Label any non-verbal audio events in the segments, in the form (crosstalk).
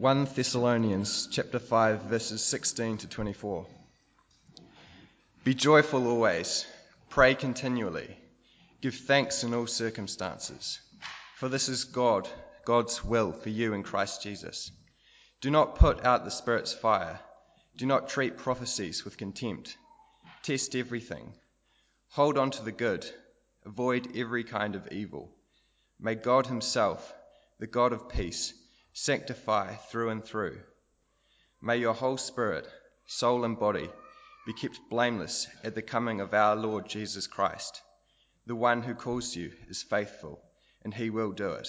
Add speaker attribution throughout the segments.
Speaker 1: 1 Thessalonians chapter 5 verses 16 to 24. Be joyful always, pray continually, give thanks in all circumstances, for this is God, God's will for you in Christ Jesus. Do not put out the Spirit's fire. Do not treat prophecies with contempt. Test everything. Hold on to the good. Avoid every kind of evil. May God Himself, the God of peace, sanctify through and through. May your whole spirit, soul, and body be kept blameless at the coming of our Lord Jesus Christ. The one who calls you is faithful, and he will do it.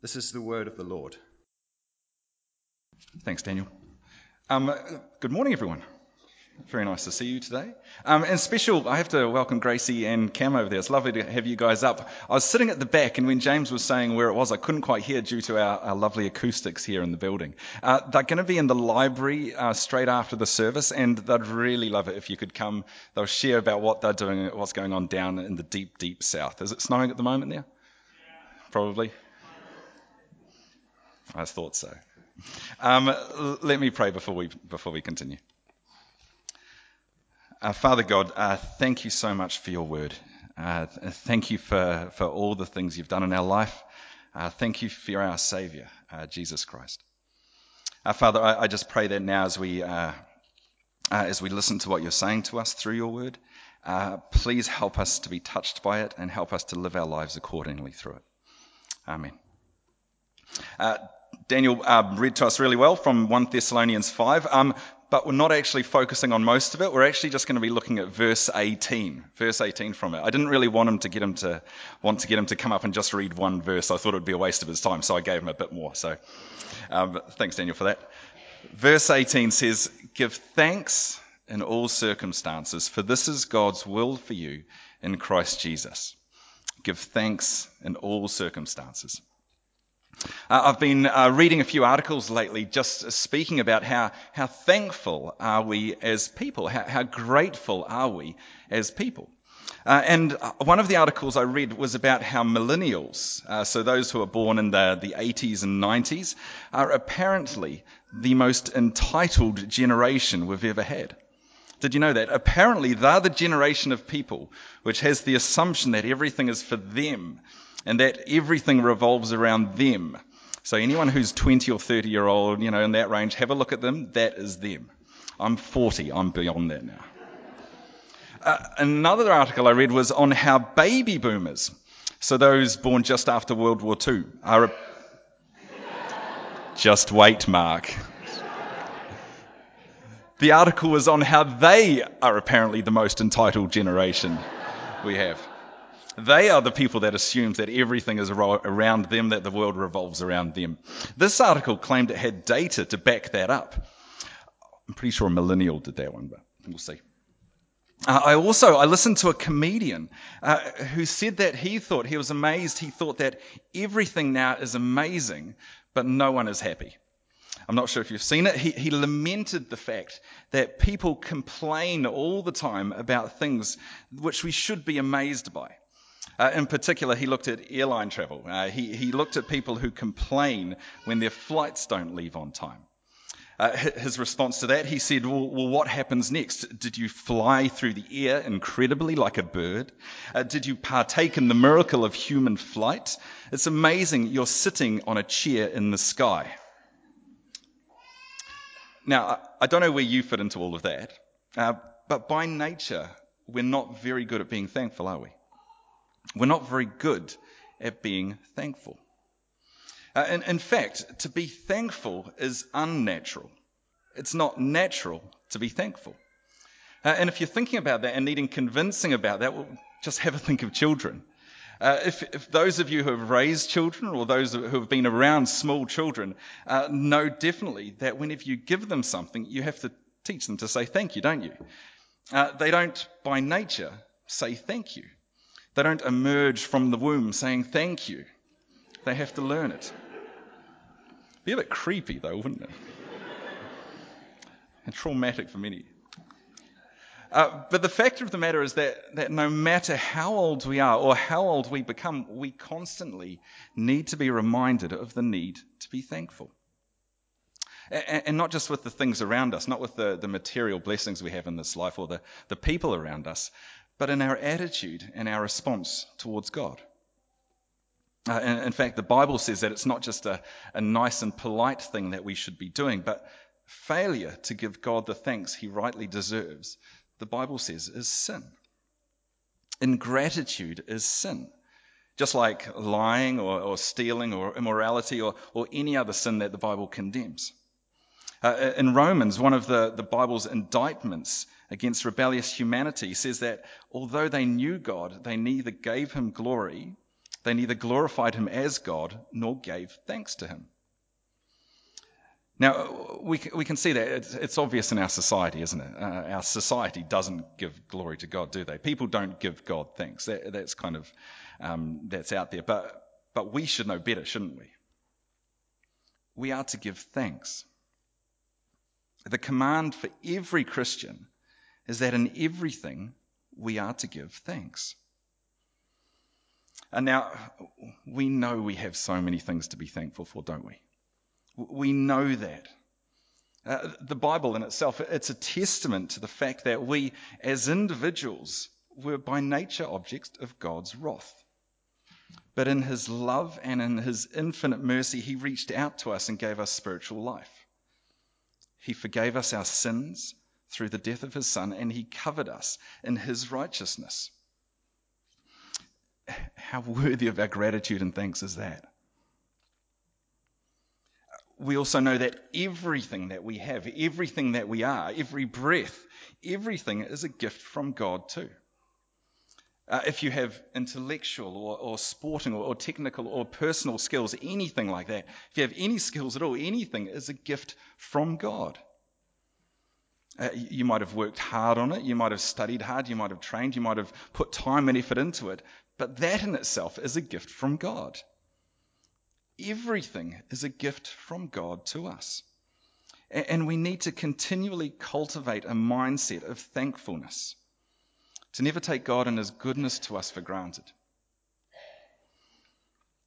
Speaker 1: This is the word of the Lord.
Speaker 2: Thanks, Daniel. Um, good morning, everyone. Very nice to see you today. Um, and special, I have to welcome Gracie and Cam over there. It's lovely to have you guys up. I was sitting at the back, and when James was saying where it was, I couldn't quite hear due to our, our lovely acoustics here in the building. Uh, they're going to be in the library uh, straight after the service, and they'd really love it if you could come. They'll share about what they're doing, what's going on down in the deep, deep south. Is it snowing at the moment there? Probably. I thought so. Um, let me pray before we before we continue. Uh, Father God, uh, thank you so much for your word. Uh, thank you for, for all the things you've done in our life. Uh, thank you for our Savior, uh, Jesus Christ. Uh, Father, I, I, just pray that now as we, as we listen to what you're saying to us through your word, please help us to be touched by it and help us to live our lives accordingly through it. Amen. Daniel read to us really well from 1 Thessalonians 5. Um, but we're not actually focusing on most of it. We're actually just going to be looking at verse 18, verse 18 from it. I didn't really want him to get him to want to get him to come up and just read one verse. I thought it would be a waste of his time, so I gave him a bit more. So, um, thanks, Daniel, for that. Verse 18 says, "Give thanks in all circumstances, for this is God's will for you in Christ Jesus." Give thanks in all circumstances. Uh, I've been uh, reading a few articles lately just speaking about how, how thankful are we as people, how, how grateful are we as people. Uh, and one of the articles I read was about how millennials, uh, so those who are born in the, the 80s and 90s, are apparently the most entitled generation we've ever had. Did you know that? Apparently, they're the generation of people which has the assumption that everything is for them and that everything revolves around them. So anyone who's 20 or 30 year old, you know, in that range, have a look at them. That is them. I'm 40. I'm beyond that now. Uh, another article I read was on how baby boomers, so those born just after World War II, are. A... just wait, Mark. The article was on how they are apparently the most entitled generation we have. They are the people that assume that everything is around them, that the world revolves around them. This article claimed it had data to back that up. I'm pretty sure a millennial did that one, but we'll see. Uh, I also I listened to a comedian uh, who said that he thought he was amazed. He thought that everything now is amazing, but no one is happy. I'm not sure if you've seen it. He, he lamented the fact that people complain all the time about things which we should be amazed by. Uh, in particular, he looked at airline travel. Uh, he, he looked at people who complain when their flights don't leave on time. Uh, his response to that, he said, well, well, what happens next? Did you fly through the air incredibly like a bird? Uh, did you partake in the miracle of human flight? It's amazing you're sitting on a chair in the sky. Now, I don't know where you fit into all of that, uh, but by nature, we're not very good at being thankful, are we? We're not very good at being thankful. Uh, in, in fact, to be thankful is unnatural. It's not natural to be thankful. Uh, and if you're thinking about that and needing convincing about that, well, just have a think of children. Uh, if, if, those of you who have raised children or those who have been around small children uh, know definitely that whenever you give them something, you have to teach them to say thank you, don't you? Uh, they don't, by nature, say thank you. They don't emerge from the womb saying thank you. They have to learn it. Be a bit creepy, though, wouldn't it? and traumatic for many. Uh, but the fact of the matter is that, that no matter how old we are or how old we become, we constantly need to be reminded of the need to be thankful. And not just with the things around us, not with the, the material blessings we have in this life or the, the people around us, but in our attitude and our response towards God. Uh, in, in, fact, the Bible says that it's not just a, a nice and polite thing that we should be doing, but failure to give God the thanks he rightly deserves, the Bible says, is sin. Ingratitude is sin. Just like lying or, or stealing or immorality or, or any other sin that the Bible condemns. Uh, in Romans, one of the, the Bible's indictments against rebellious humanity says that although they knew God, they neither gave him glory, they neither glorified him as God, nor gave thanks to him. Now, we, we can see that it's, it's obvious in our society, isn't it? Uh, our society doesn't give glory to God, do they? People don't give God thanks. That, that's kind of, um, that's out there. But, but we should know better, shouldn't we? We are to give thanks. The command for every Christian is that in everything we are to give thanks. And now, we know we have so many things to be thankful for, don't we? We know that. Uh, the Bible in itself, it's a testament to the fact that we, as individuals, were by nature objects of God's wrath. But in His love and in His infinite mercy, He reached out to us and gave us spiritual life. He forgave us our sins through the death of his son, and he covered us in his righteousness. How worthy of our gratitude and thanks is that? We also know that everything that we have, everything that we are, every breath, everything is a gift from God too. Uh, if you have intellectual or, or sporting or, or, technical or personal skills, anything like that, if you have any skills at all, anything is a gift from God. Uh, you might have worked hard on it, you might have studied hard, you might have trained, you might have put time and effort into it, but that in itself is a gift from God. Everything is a gift from God to us. And we need to continually cultivate a mindset of thankfulness, to never take God and His goodness to us for granted.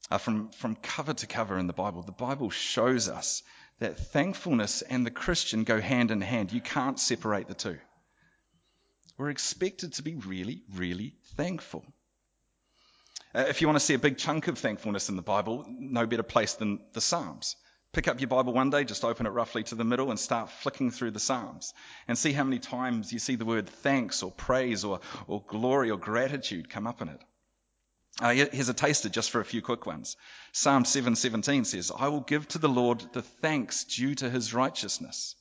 Speaker 2: Uh, from, from cover to cover in the Bible, the Bible shows us that thankfulness and the Christian go hand in hand. You can't separate the two. We're expected to be really, really thankful. Uh, if you want to see a big chunk of thankfulness in the Bible, no better place than the Psalms. Pick up your Bible one day, just open it roughly to the middle and start flicking through the Psalms and see how many times you see the word thanks or praise or, or glory or gratitude come up in it. Uh, here's a taster just for a few quick ones. Psalm 7:17 says, "I will give to the Lord the thanks due to his righteousness.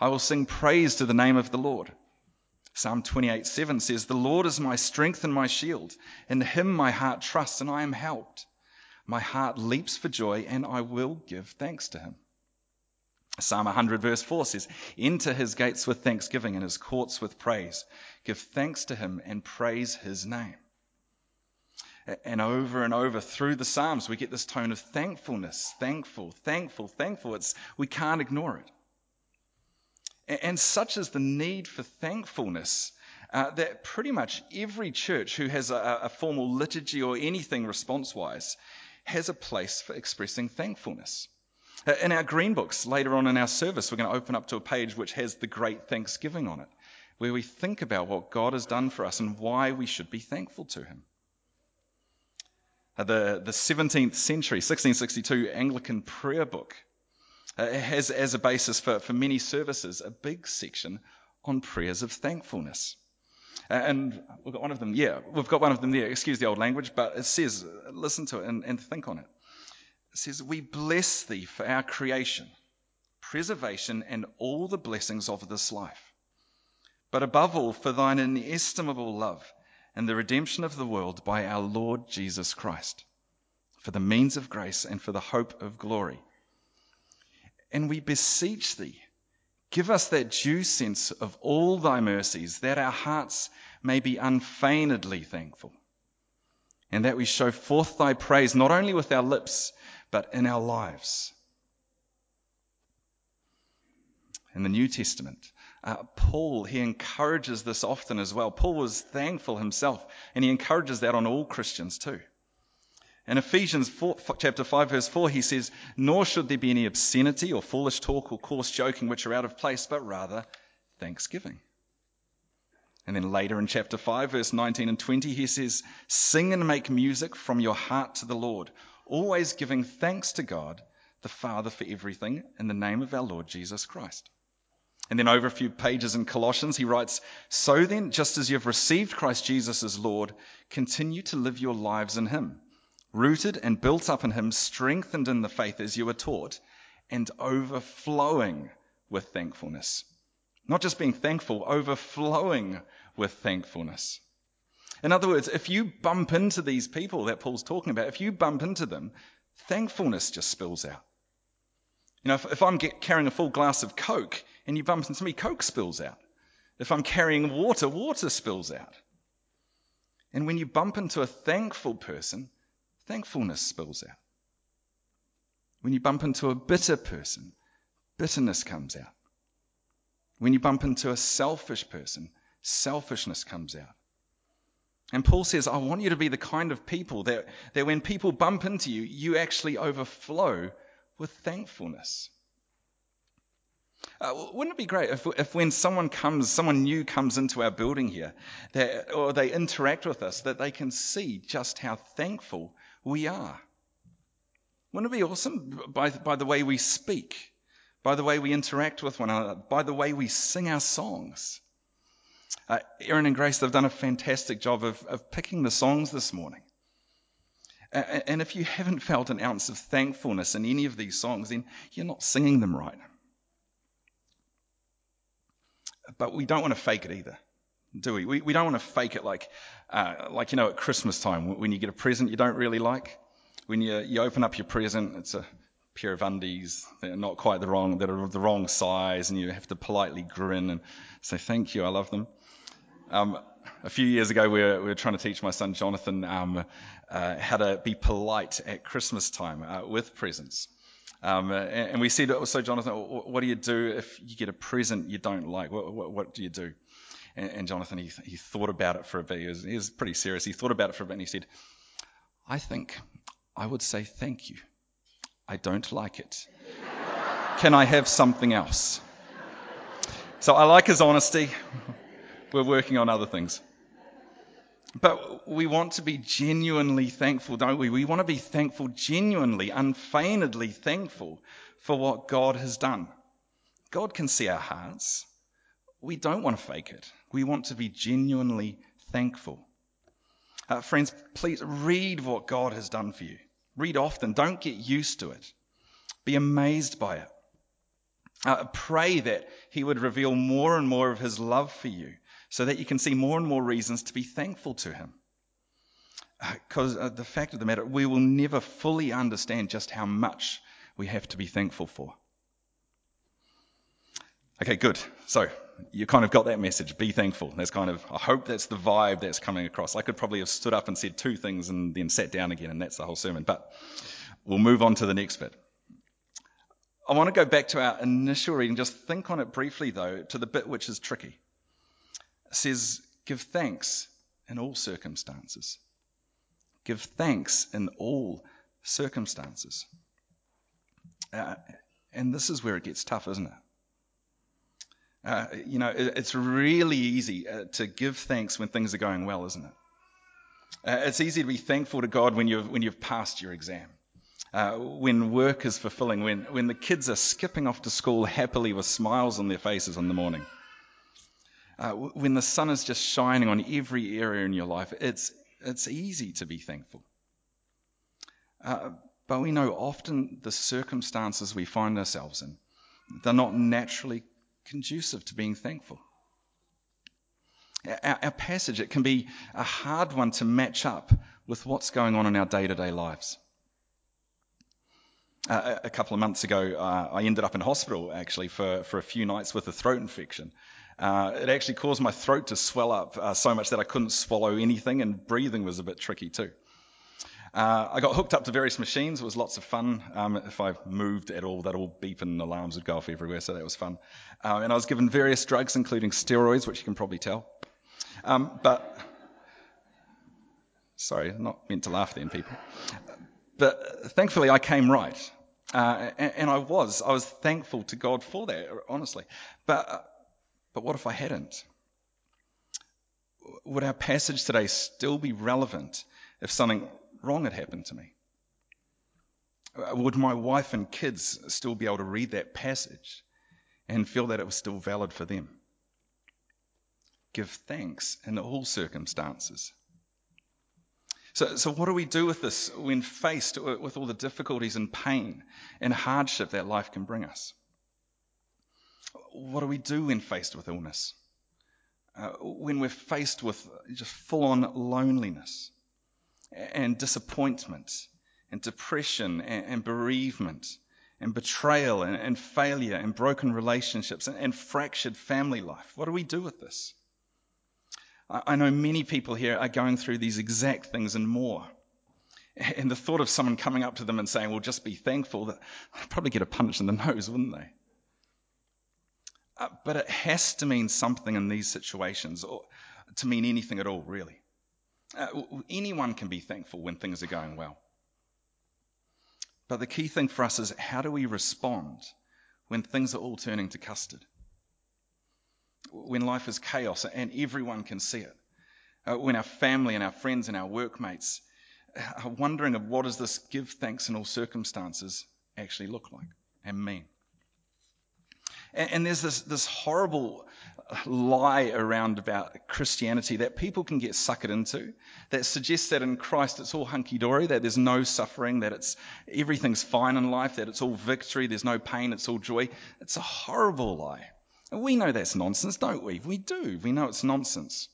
Speaker 2: I will sing praise to the name of the Lord." Psalm 28:7 says, "The Lord is my strength and my shield. In him my heart trusts and I am helped. My heart leaps for joy and I will give thanks to him." Psalm 100 verse 4 says, Enter his gates with thanksgiving and his courts with praise. Give thanks to him and praise his name. And over and over through the Psalms, we get this tone of thankfulness, thankful, thankful, thankful. It's, we can't ignore it. And such is the need for thankfulness uh, that pretty much every church who has a, a formal liturgy or anything response wise has a place for expressing thankfulness. Uh, in our green books, later on in our service, we're going to open up to a page which has the great thanksgiving on it, where we think about what God has done for us and why we should be thankful to Him. Uh, the, the 17th century, 1662 Anglican prayer book uh, has as a basis for, for many services a big section on prayers of thankfulness. Uh, and we've got one of them, yeah, we've got one of them there. Excuse the old language, but it says, listen to it and, and think on it. It says, We bless thee for our creation, preservation, and all the blessings of this life. But above all, for thine inestimable love and the redemption of the world by our Lord Jesus Christ, for the means of grace and for the hope of glory. And we beseech thee, give us that due sense of all thy mercies, that our hearts may be unfeignedly thankful, and that we show forth thy praise not only with our lips, but in our lives. In the New Testament, uh, Paul, he encourages this often as well. Paul was thankful himself, and he encourages that on all Christians too. In Ephesians 4, chapter 5, verse 4, he says, Nor should there be any obscenity or foolish talk or coarse joking which are out of place, but rather thanksgiving. And then later in chapter 5, verse 19 and 20, he says, Sing and make music from your heart to the Lord, always giving thanks to God, the Father, for everything, in the name of our Lord Jesus Christ. And then over a few pages in Colossians, he writes, So then, just as you have received Christ Jesus as Lord, continue to live your lives in him, rooted and built up in him, strengthened in the faith as you were taught, and overflowing with thankfulness. Not just being thankful, overflowing with thankfulness. In other words, if you bump into these people that Paul's talking about, if you bump into them, thankfulness just spills out. You know, if, if I'm get, carrying a full glass of Coke and you bump into me, Coke spills out. If I'm carrying water, water spills out. And when you bump into a thankful person, thankfulness spills out. When you bump into a bitter person, bitterness comes out. When you bump into a selfish person, selfishness comes out. And Paul says, I want you to be the kind of people that, that when people bump into you, you actually overflow with thankfulness. Uh, wouldn't it be great if, if when someone comes, someone new comes into our building here, that, or they interact with us, that they can see just how thankful we are? Wouldn't it be awesome by, by the way we speak, by the way we interact with one another, by the way we sing our songs? Uh, Aaron and Grace, they've done a fantastic job of, of picking the songs this morning. Uh, and if you haven't felt an ounce of thankfulness in any of these songs, then you're not singing them right. But we don't want to fake it either, do we? We, we don't want to fake it like, uh, like, you know, at Christmas time when you get a present you don't really like. When you, you open up your present, it's a pair of undies that are not quite the wrong, that are the wrong size, and you have to politely grin and say, thank you, I love them. Um, a few years ago, we were, we were, trying to teach my son Jonathan um, uh, how to be polite at Christmas time uh, with presents. Um, and, and, we said, so Jonathan, what do you do if you get a present you don't like? What, what, what do you do? And, and Jonathan, he, he, thought about it for a bit. He was, he was pretty serious. He thought about it for a bit and he said, I think I would say thank you. I don't like it. Can I have something else? So I like his honesty. We're working on other things. But we want to be genuinely thankful, don't we? We want to be thankful, genuinely, unfeignedly thankful for what God has done. God can see our hearts. We don't want to fake it. We want to be genuinely thankful. Uh, friends, please read what God has done for you. Read often. Don't get used to it. Be amazed by it. Uh, pray that He would reveal more and more of His love for you so that you can see more and more reasons to be thankful to Him. Because uh, uh, the fact of the matter, we will never fully understand just how much we have to be thankful for. Okay, good. So you kind of got that message. Be thankful. That's kind of, I hope that's the vibe that's coming across. I could probably have stood up and said two things and then sat down again, and that's the whole sermon. But we'll move on to the next bit. I want to go back to our initial reading, just think on it briefly, though, to the bit which is tricky It says, Give thanks in all circumstances. Give thanks in all circumstances. Uh, and this is where it gets tough, isn't it? Uh, you know, it, it's really easy uh, to give thanks when things are going well, isn't it? Uh, it's easy to be thankful to God when you've, when you've passed your exam. Uh, when work is fulfilling, when, when the kids are skipping off to school happily with smiles on their faces in the morning uh, when the sun is just shining on every area in your life, it's, it's easy to be thankful. Uh, but we know often the circumstances we find ourselves in, they're not naturally conducive to being thankful. Our, our passage, it can be a hard one to match up with what's going on in our day to day lives. Uh, a couple of months ago, uh, I ended up in hospital actually for, for a few nights with a throat infection. Uh, it actually caused my throat to swell up uh, so much that I couldn't swallow anything, and breathing was a bit tricky too. Uh, I got hooked up to various machines. It was lots of fun. Um, if I moved at all, that all beep and alarms would go off everywhere, so that was fun. Um, and I was given various drugs, including steroids, which you can probably tell. Um, but Sorry, not meant to laugh then, people. But thankfully, I came right. Uh, and, and, I was. I was thankful to God for that, honestly. But, uh, but what if I hadn't? Would our passage today still be relevant if something wrong had happened to me? Uh, would my wife and kids still be able to read that passage and feel that it was still valid for them? Give thanks in all circumstances. So, so what do we do with this when faced with all the difficulties and pain and hardship that life can bring us? What do we do when faced with illness? Uh, when we're faced with just full on loneliness and disappointment and depression and, and bereavement and betrayal and, and, failure and broken relationships and, and fractured family life? What do we do with this? I know many people here are going through these exact things and more. And the thought of someone coming up to them and saying, well, just be thankful, that I'd probably get a punch in the (laughs) nose, wouldn't they? Uh, but it has to mean something in these situations, or to mean anything at all, really. Uh, anyone can be thankful when things are going well. But the key thing for us is how do we respond when things are all turning to custard? when life is chaos and everyone can see it. Uh, when our family and our friends and our workmates are wondering of what does this give thanks in all circumstances actually look like and mean. And, and there's this, this horrible lie around about Christianity that people can get suckered into that suggests that in Christ it's all hunky dory, that there's no suffering, that it's everything's fine in life, that it's all victory, there's no pain, it's all joy. It's a horrible lie. And we know that's nonsense, don't we? We do. We know it's nonsense.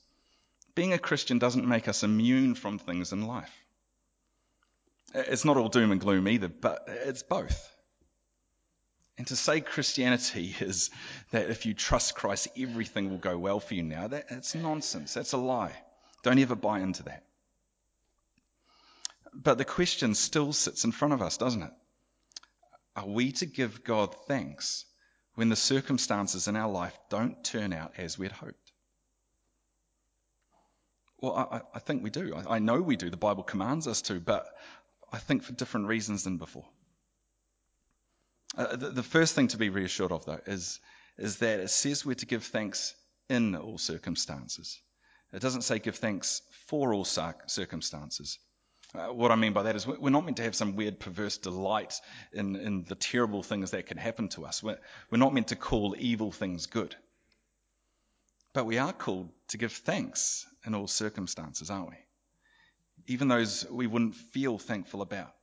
Speaker 2: Being a Christian doesn't make us immune from things in life. It's not all doom and gloom either, but it's both. And to say Christianity (laughs) is that if you trust Christ, everything will go well for you now, that, that's nonsense. That's a lie. Don't ever buy into that. But the question still sits in front of us, doesn't it? Are we to give God thanks when the circumstances in our life don't turn out as we'd hoped? Well, I, I think we do. I, I, know we do. The Bible commands us to, but I think for different reasons than before. Uh, the, the, first thing to be reassured of, though, is, is that it says we're to give thanks in all circumstances. It doesn't say give thanks for all circumstances. Uh, what I mean by that is we're not meant to have some weird perverse delight in, in the terrible things that can happen to us. We're, we're not meant to call evil things good. But we are called to give thanks in all circumstances, aren't we? Even those we wouldn't feel thankful about.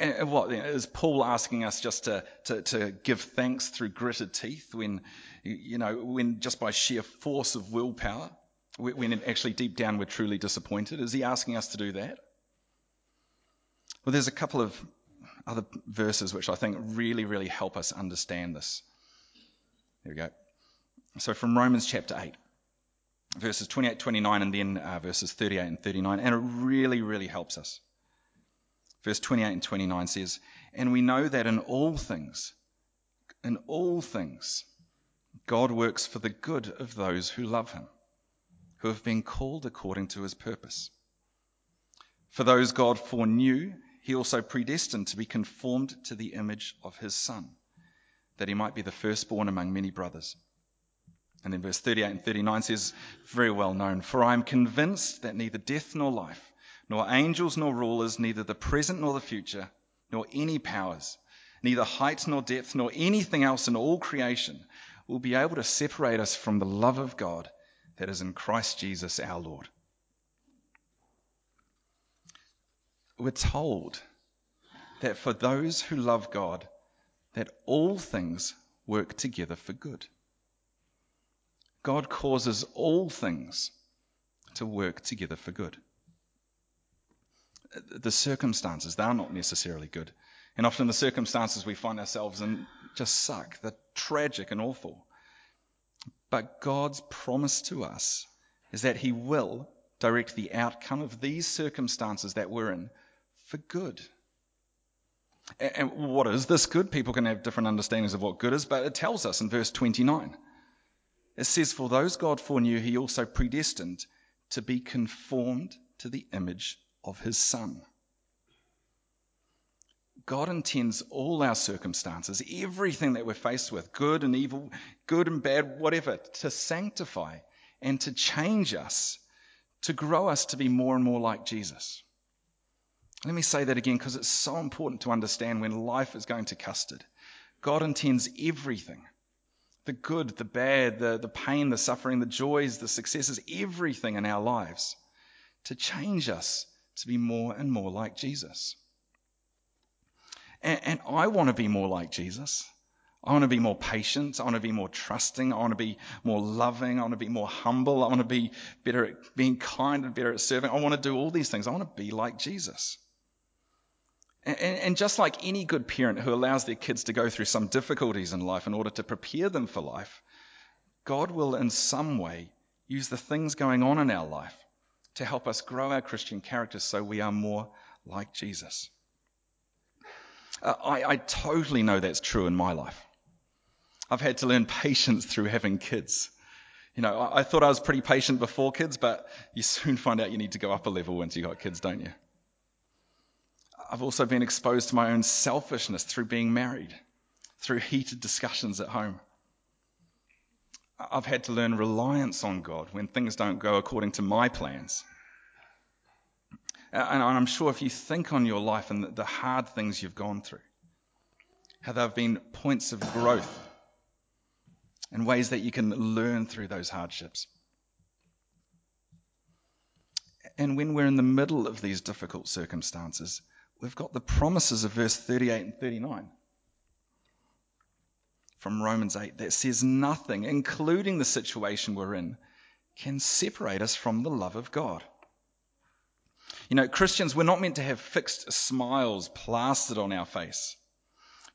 Speaker 2: And what is Paul asking us just to, to, to, give thanks through gritted teeth when, you know, when just by sheer force of willpower when actually deep down we're truly disappointed? Is he asking us to do that? Well, there's a couple of other verses which I think really, really help us understand this. Here we go. So from Romans chapter 8, verses 28, 29, and then uh, verses 38 and 39, and it really, really helps us. Verse 28 and 29 says, And we know that in all things, in all things, God works for the good of those who love him who have been called according to his purpose. For those God foreknew, he also predestined to be conformed to the image of his Son, that he might be the firstborn among many brothers. And then verse 38 and 39 says, very well known, For I am convinced that neither death nor life, nor angels nor rulers, neither the present nor the future, nor any powers, neither height nor depth, nor anything else in all creation will be able to separate us from the love of God that is in Christ Jesus our Lord. We're told that for those who love God, that all things work together for good. God causes all things to work together for good. The circumstances, they're not necessarily good. And often the circumstances we find ourselves in just suck. They're tragic and awful. But God's promise to us is that He will direct the outcome of these circumstances that we're in for good. And what is this good? People can have different understandings of what good is, but it tells us in verse 29. It says, For those God foreknew, He also predestined to be conformed to the image of his Son. God intends all our circumstances, everything that we're faced with, good and evil, good and bad, whatever, to sanctify and to change us, to grow us to be more and more like Jesus. Let me say that again because it's so important to understand when life is going to custard. God intends everything the good, the bad, the, the pain, the suffering, the joys, the successes, everything in our lives to change us to be more and more like Jesus. And, and I want to be more like Jesus. I want to be more patient. I want to be more trusting. I want to be more loving. I want to be more humble. I want to be better at being kind and better at serving. I want to do all these things. I want to be like Jesus. And, just like any good parent who allows their kids to go through some difficulties in life in order to prepare them for life, God will in some way use the things going on in our life to help us grow our Christian character so we are more like Jesus. Uh, I, I totally know that's true in my life. I've had to learn (laughs) patience through having kids. You know, I, I thought I was pretty patient before kids, but you soon (laughs) find out you need to go up a level once you've got kids, don't you? I've also been exposed to my own selfishness through being married, through heated discussions at home. I've had to learn reliance on God when things don't go according to my plans. And I'm sure if you think on your life and the hard things you've gone through, how there have been points of growth and ways that you can learn through those hardships. And when we're in the middle of these difficult circumstances, we've got the promises of verse 38 and 39 from Romans 8 that says nothing, including the situation we're in, can separate us from the love of God. You know, Christians, we're not meant to have fixed smiles plastered on our face,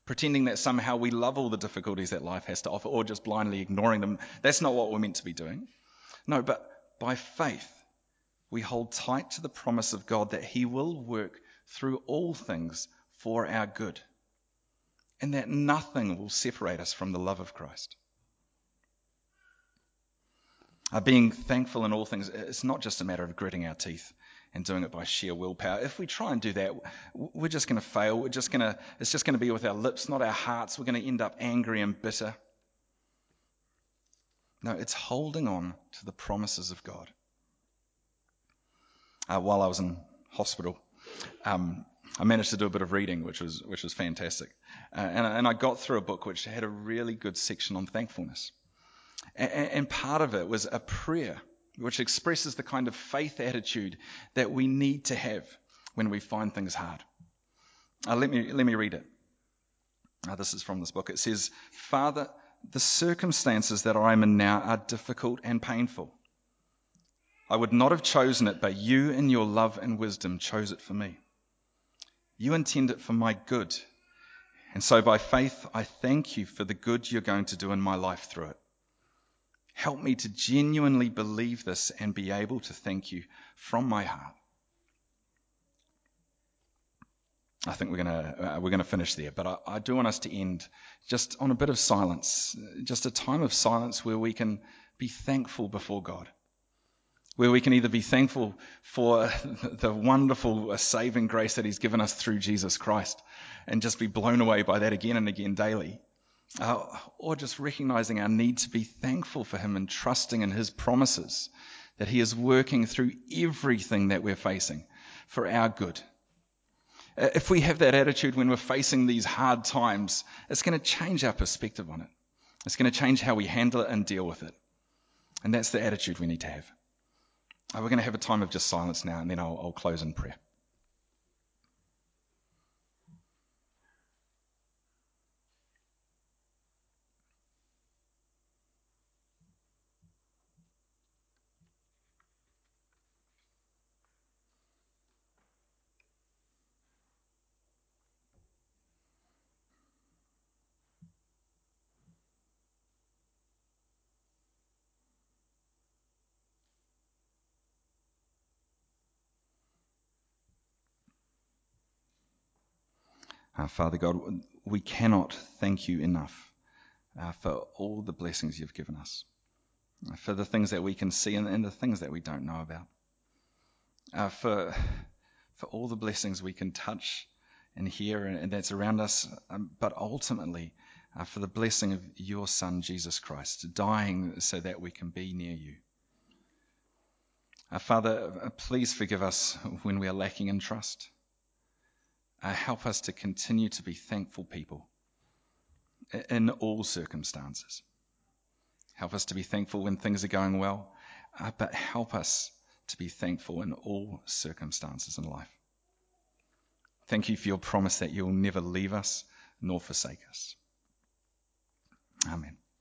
Speaker 2: pretending that somehow we love all the difficulties that life has to offer or just blindly ignoring them. That's not what we're meant to be doing. No, but by faith, we hold tight to the promise of God that He will work through all things for our good, and that nothing will separate us from the love of Christ. Uh, being thankful in all things, it's not just a matter of gritting our teeth and doing it by sheer willpower. If we try and do that, we're just going to fail. We're just going to, it's just going to be with our lips, not our hearts. We're going to end up angry and bitter. No, it's holding on to the promises of God. Uh, while I was in hospital, um, I managed to do a bit of reading, which was which was fantastic, uh, and, and, I got through a book which had a really good section on thankfulness, and, and part of it was a prayer which expresses the kind of faith attitude that we need to have when we find things hard. Uh, let me let me read it. Uh, this is from this book. It says, "Father, the circumstances that I am in now are difficult and painful." I would not have chosen it, but you, in your love and wisdom, chose it for me. You intend it for my good. And so, by faith, I thank you for the good you're going to do in my life through it. Help me to genuinely believe this and be able to thank you from my heart. I think we're going to uh, we're to finish there, but I, I do want us to end just on a bit of silence, just a time of silence where we can be thankful before God where we can either be thankful for the wonderful saving grace that He's given us through Jesus Christ and just be blown away by that again and again daily, uh, or just recognizing our need to be thankful for Him and trusting in His promises that He is working through everything that we're facing for our good. Uh, if we have that attitude when we're facing these hard times, it's going to change our perspective on it. It's going to change how we handle it and deal with it. And that's the attitude we need to have. We're going to have a time of just silence now, and then I'll, I'll close in prayer. Uh, Father God, we cannot thank you enough uh, for all the blessings you've given us. for the things that we can see and, and the things that we don't know about. Uh, for, for all the blessings we can touch and hear and, and that's around us, um, but ultimately uh, for the blessing of your Son, Jesus Christ, dying so that we can be near you. Uh, Father, uh, please forgive us when we are lacking in trust. Uh, help us to continue to be thankful people in all circumstances. Help us to be thankful when things are going well, uh, but help us to be thankful in all circumstances in life. Thank you for your promise that you'll never leave us nor forsake us. Amen.